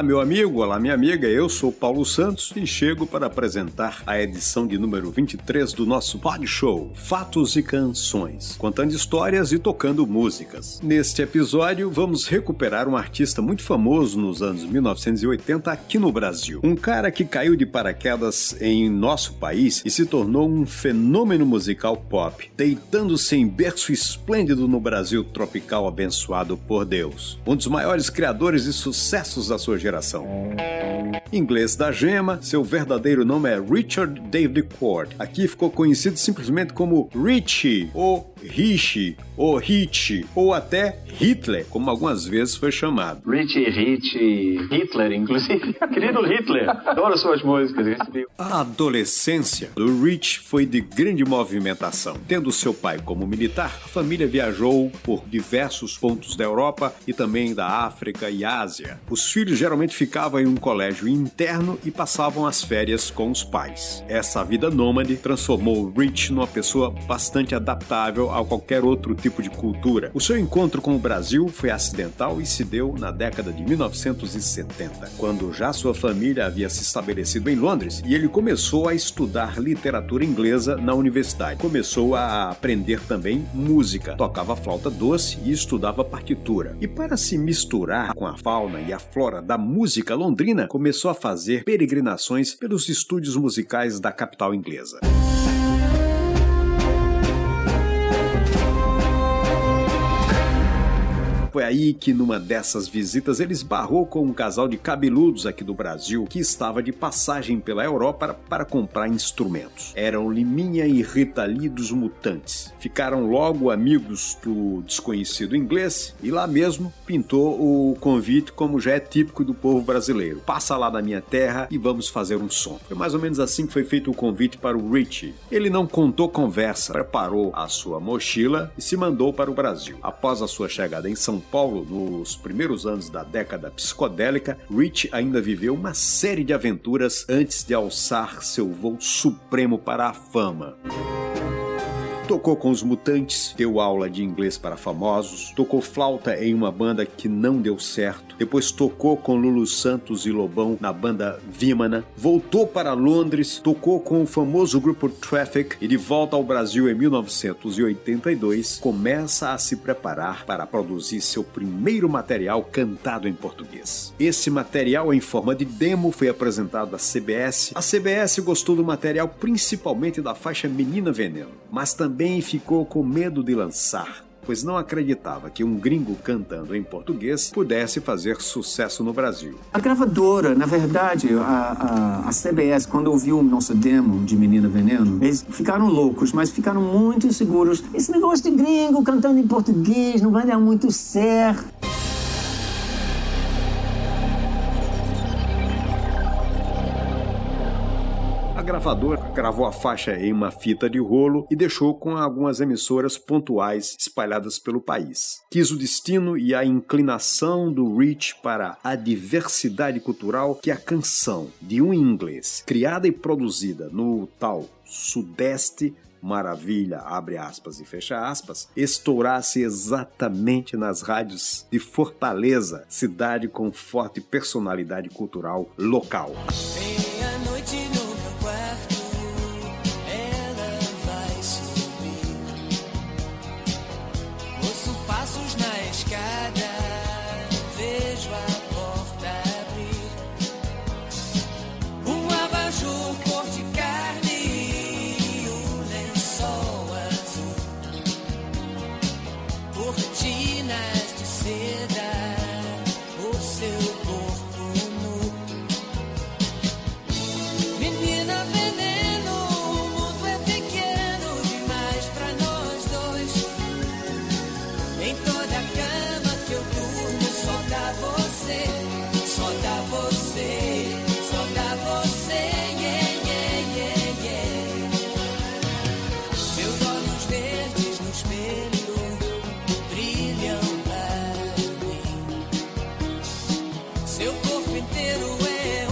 Olá, meu amigo, olá, minha amiga. Eu sou Paulo Santos e chego para apresentar a edição de número 23 do nosso Pod Show Fatos e Canções, contando histórias e tocando músicas. Neste episódio, vamos recuperar um artista muito famoso nos anos 1980 aqui no Brasil. Um cara que caiu de paraquedas em nosso país e se tornou um fenômeno musical pop, deitando-se em berço esplêndido no Brasil tropical abençoado por Deus. Um dos maiores criadores de sucessos da sua sua geração. Inglês da gema, seu verdadeiro nome é Richard David Cord. Aqui ficou conhecido simplesmente como Richie ou Rich, ou Hit, ou até Hitler, como algumas vezes foi chamado. Rich, Hit, Hitler, inclusive. Querido Hitler, adoro suas músicas. A adolescência do Rich foi de grande movimentação. Tendo seu pai como militar, a família viajou por diversos pontos da Europa e também da África e Ásia. Os filhos geralmente ficavam em um colégio interno e passavam as férias com os pais. Essa vida nômade transformou Rich numa pessoa bastante adaptável a qualquer outro tipo de cultura. O seu encontro com o Brasil foi acidental e se deu na década de 1970, quando já sua família havia se estabelecido em Londres e ele começou a estudar literatura inglesa na universidade. Começou a aprender também música, tocava flauta doce e estudava partitura. E para se misturar com a fauna e a flora da música londrina, começou a fazer peregrinações pelos estúdios musicais da capital inglesa. Foi aí que, numa dessas visitas, ele esbarrou com um casal de cabeludos aqui do Brasil que estava de passagem pela Europa para, comprar instrumentos. Eram Liminha e Rita Lee dos Mutantes. Ficaram logo amigos do desconhecido inglês e lá mesmo pintou o convite, como já é típico do povo brasileiro. Passa lá na minha terra e vamos fazer um som. Foi mais ou menos assim que foi feito o convite para o Richie. Ele não contou conversa, preparou a sua mochila e se mandou para o Brasil. Após a sua chegada em São Paulo, nos primeiros anos da década psicodélica, Rich ainda viveu uma série de aventuras antes de alçar seu voo supremo para a fama. Tocou com os Mutantes, deu aula de inglês para famosos, tocou flauta em uma banda que não deu certo, depois tocou com Lulu Santos e Lobão na banda Vimana, voltou para Londres, tocou com o famoso grupo Traffic e de volta ao Brasil em 1982 começa a se preparar para produzir seu primeiro material cantado em português. Esse material em forma de demo foi apresentado à CBS. A CBS gostou do material principalmente da faixa Menina Veneno, mas também também ficou com medo de lançar, pois não acreditava que um gringo cantando em português pudesse fazer sucesso no Brasil. A gravadora, na verdade, a, a, a CBS, quando ouviu o nosso demo de Menina Veneno, eles ficaram loucos, mas ficaram muito inseguros. Esse negócio de gringo cantando em português não vai dar muito certo. Gravador gravou a faixa em uma fita de rolo e deixou com algumas emissoras pontuais espalhadas pelo país. Quis o destino e a inclinação do Rich para a diversidade cultural que a canção de um inglês, criada e produzida no tal Sudeste maravilha, abre aspas e fecha aspas, estourasse exatamente nas rádios de Fortaleza, cidade com forte personalidade cultural local. Meia-noite Fica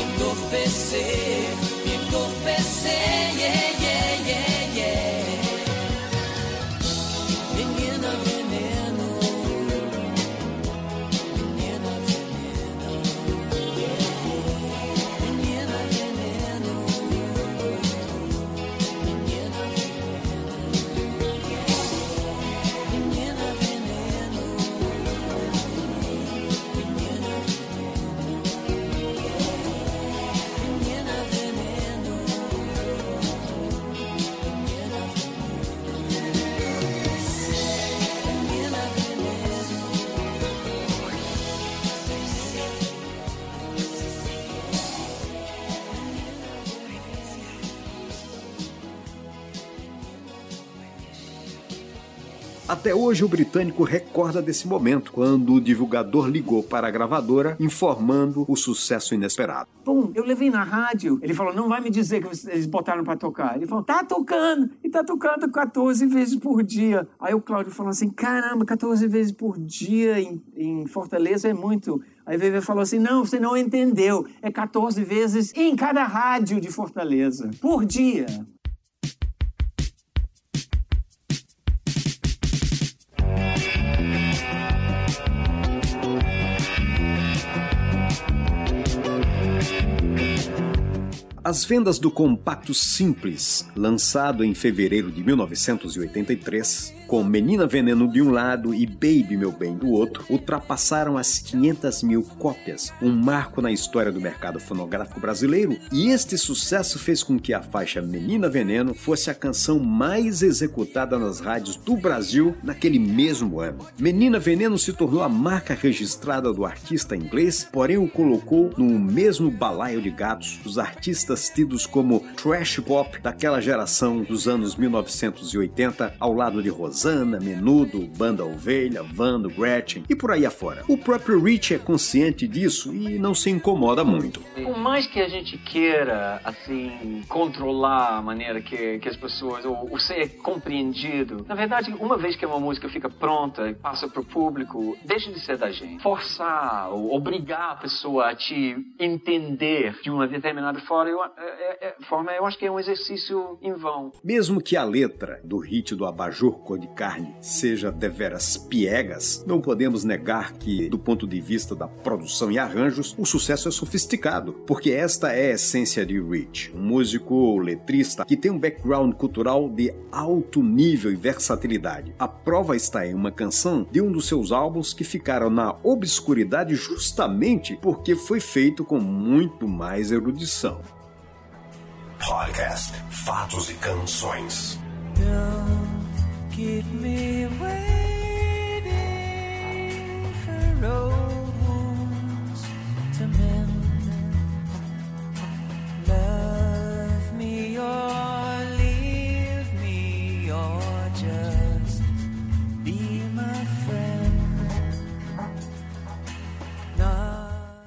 entorpecer. Até hoje, o britânico recorda desse momento, quando o divulgador ligou para a gravadora informando o sucesso inesperado. Pum, eu levei na rádio. Ele falou: não vai me dizer que eles botaram para tocar. Ele falou: tá tocando, e tá tocando 14 vezes por dia. Aí o Cláudio falou assim: caramba, 14 vezes por dia em, em Fortaleza é muito. Aí VV falou assim: não, você não entendeu. É 14 vezes em cada rádio de Fortaleza, por dia. As vendas do compacto Simples, lançado em fevereiro de 1983, com Menina Veneno de um lado e Baby Meu Bem do outro, ultrapassaram as 500 mil cópias, um marco na história do mercado fonográfico brasileiro, e este sucesso fez com que a faixa Menina Veneno fosse a canção mais executada nas rádios do Brasil naquele mesmo ano. Menina Veneno se tornou a marca registrada do artista inglês, porém o colocou no mesmo balaio de gatos dos artistas tidos como trash pop daquela geração dos anos 1980, ao lado de Rosário Rosana, Menudo, Banda Ovelha, Vando, Gretchen e por aí afora. O próprio Rich é consciente disso e não se incomoda muito. Por mais que a gente queira, assim, controlar a maneira que, que as pessoas, ou, ou ser compreendido, na verdade, uma vez que uma música fica pronta e passa para o público, deixa de ser da gente. Forçar ou obrigar a pessoa a te entender de uma determinada forma, eu, é, é, é forma, eu acho que é um exercício em vão. Mesmo que a letra do hit do Abajur cor de carne seja deveras piegas, não podemos negar que, do ponto de vista da produção e arranjos, o sucesso é sofisticado, porque esta é a essência de Rich, um músico letrista que tem um background cultural de alto nível e versatilidade. A prova está em uma canção de um dos seus álbuns que ficaram na obscuridade justamente porque foi feito com muito mais erudição. Podcast Fatos e Canções. Keep me waiting for old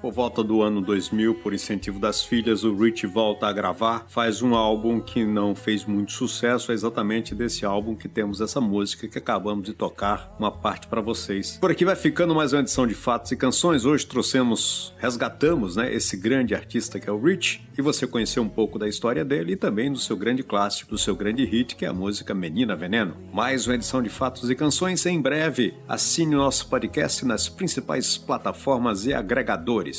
Por volta do ano 2000, por incentivo das filhas, o Rich volta a gravar, faz um álbum que não fez muito sucesso, é exatamente desse álbum que temos essa música que acabamos de tocar uma parte para vocês. Por aqui vai ficando mais uma edição de Fatos e Canções. Hoje trouxemos, resgatamos, né, esse grande artista que é o Rich, e você conheceu um pouco da história dele e também do seu grande clássico, do seu grande hit, que é a música Menina Veneno. Mais uma edição de Fatos e Canções em breve. Assine o nosso podcast nas principais plataformas e agregadores.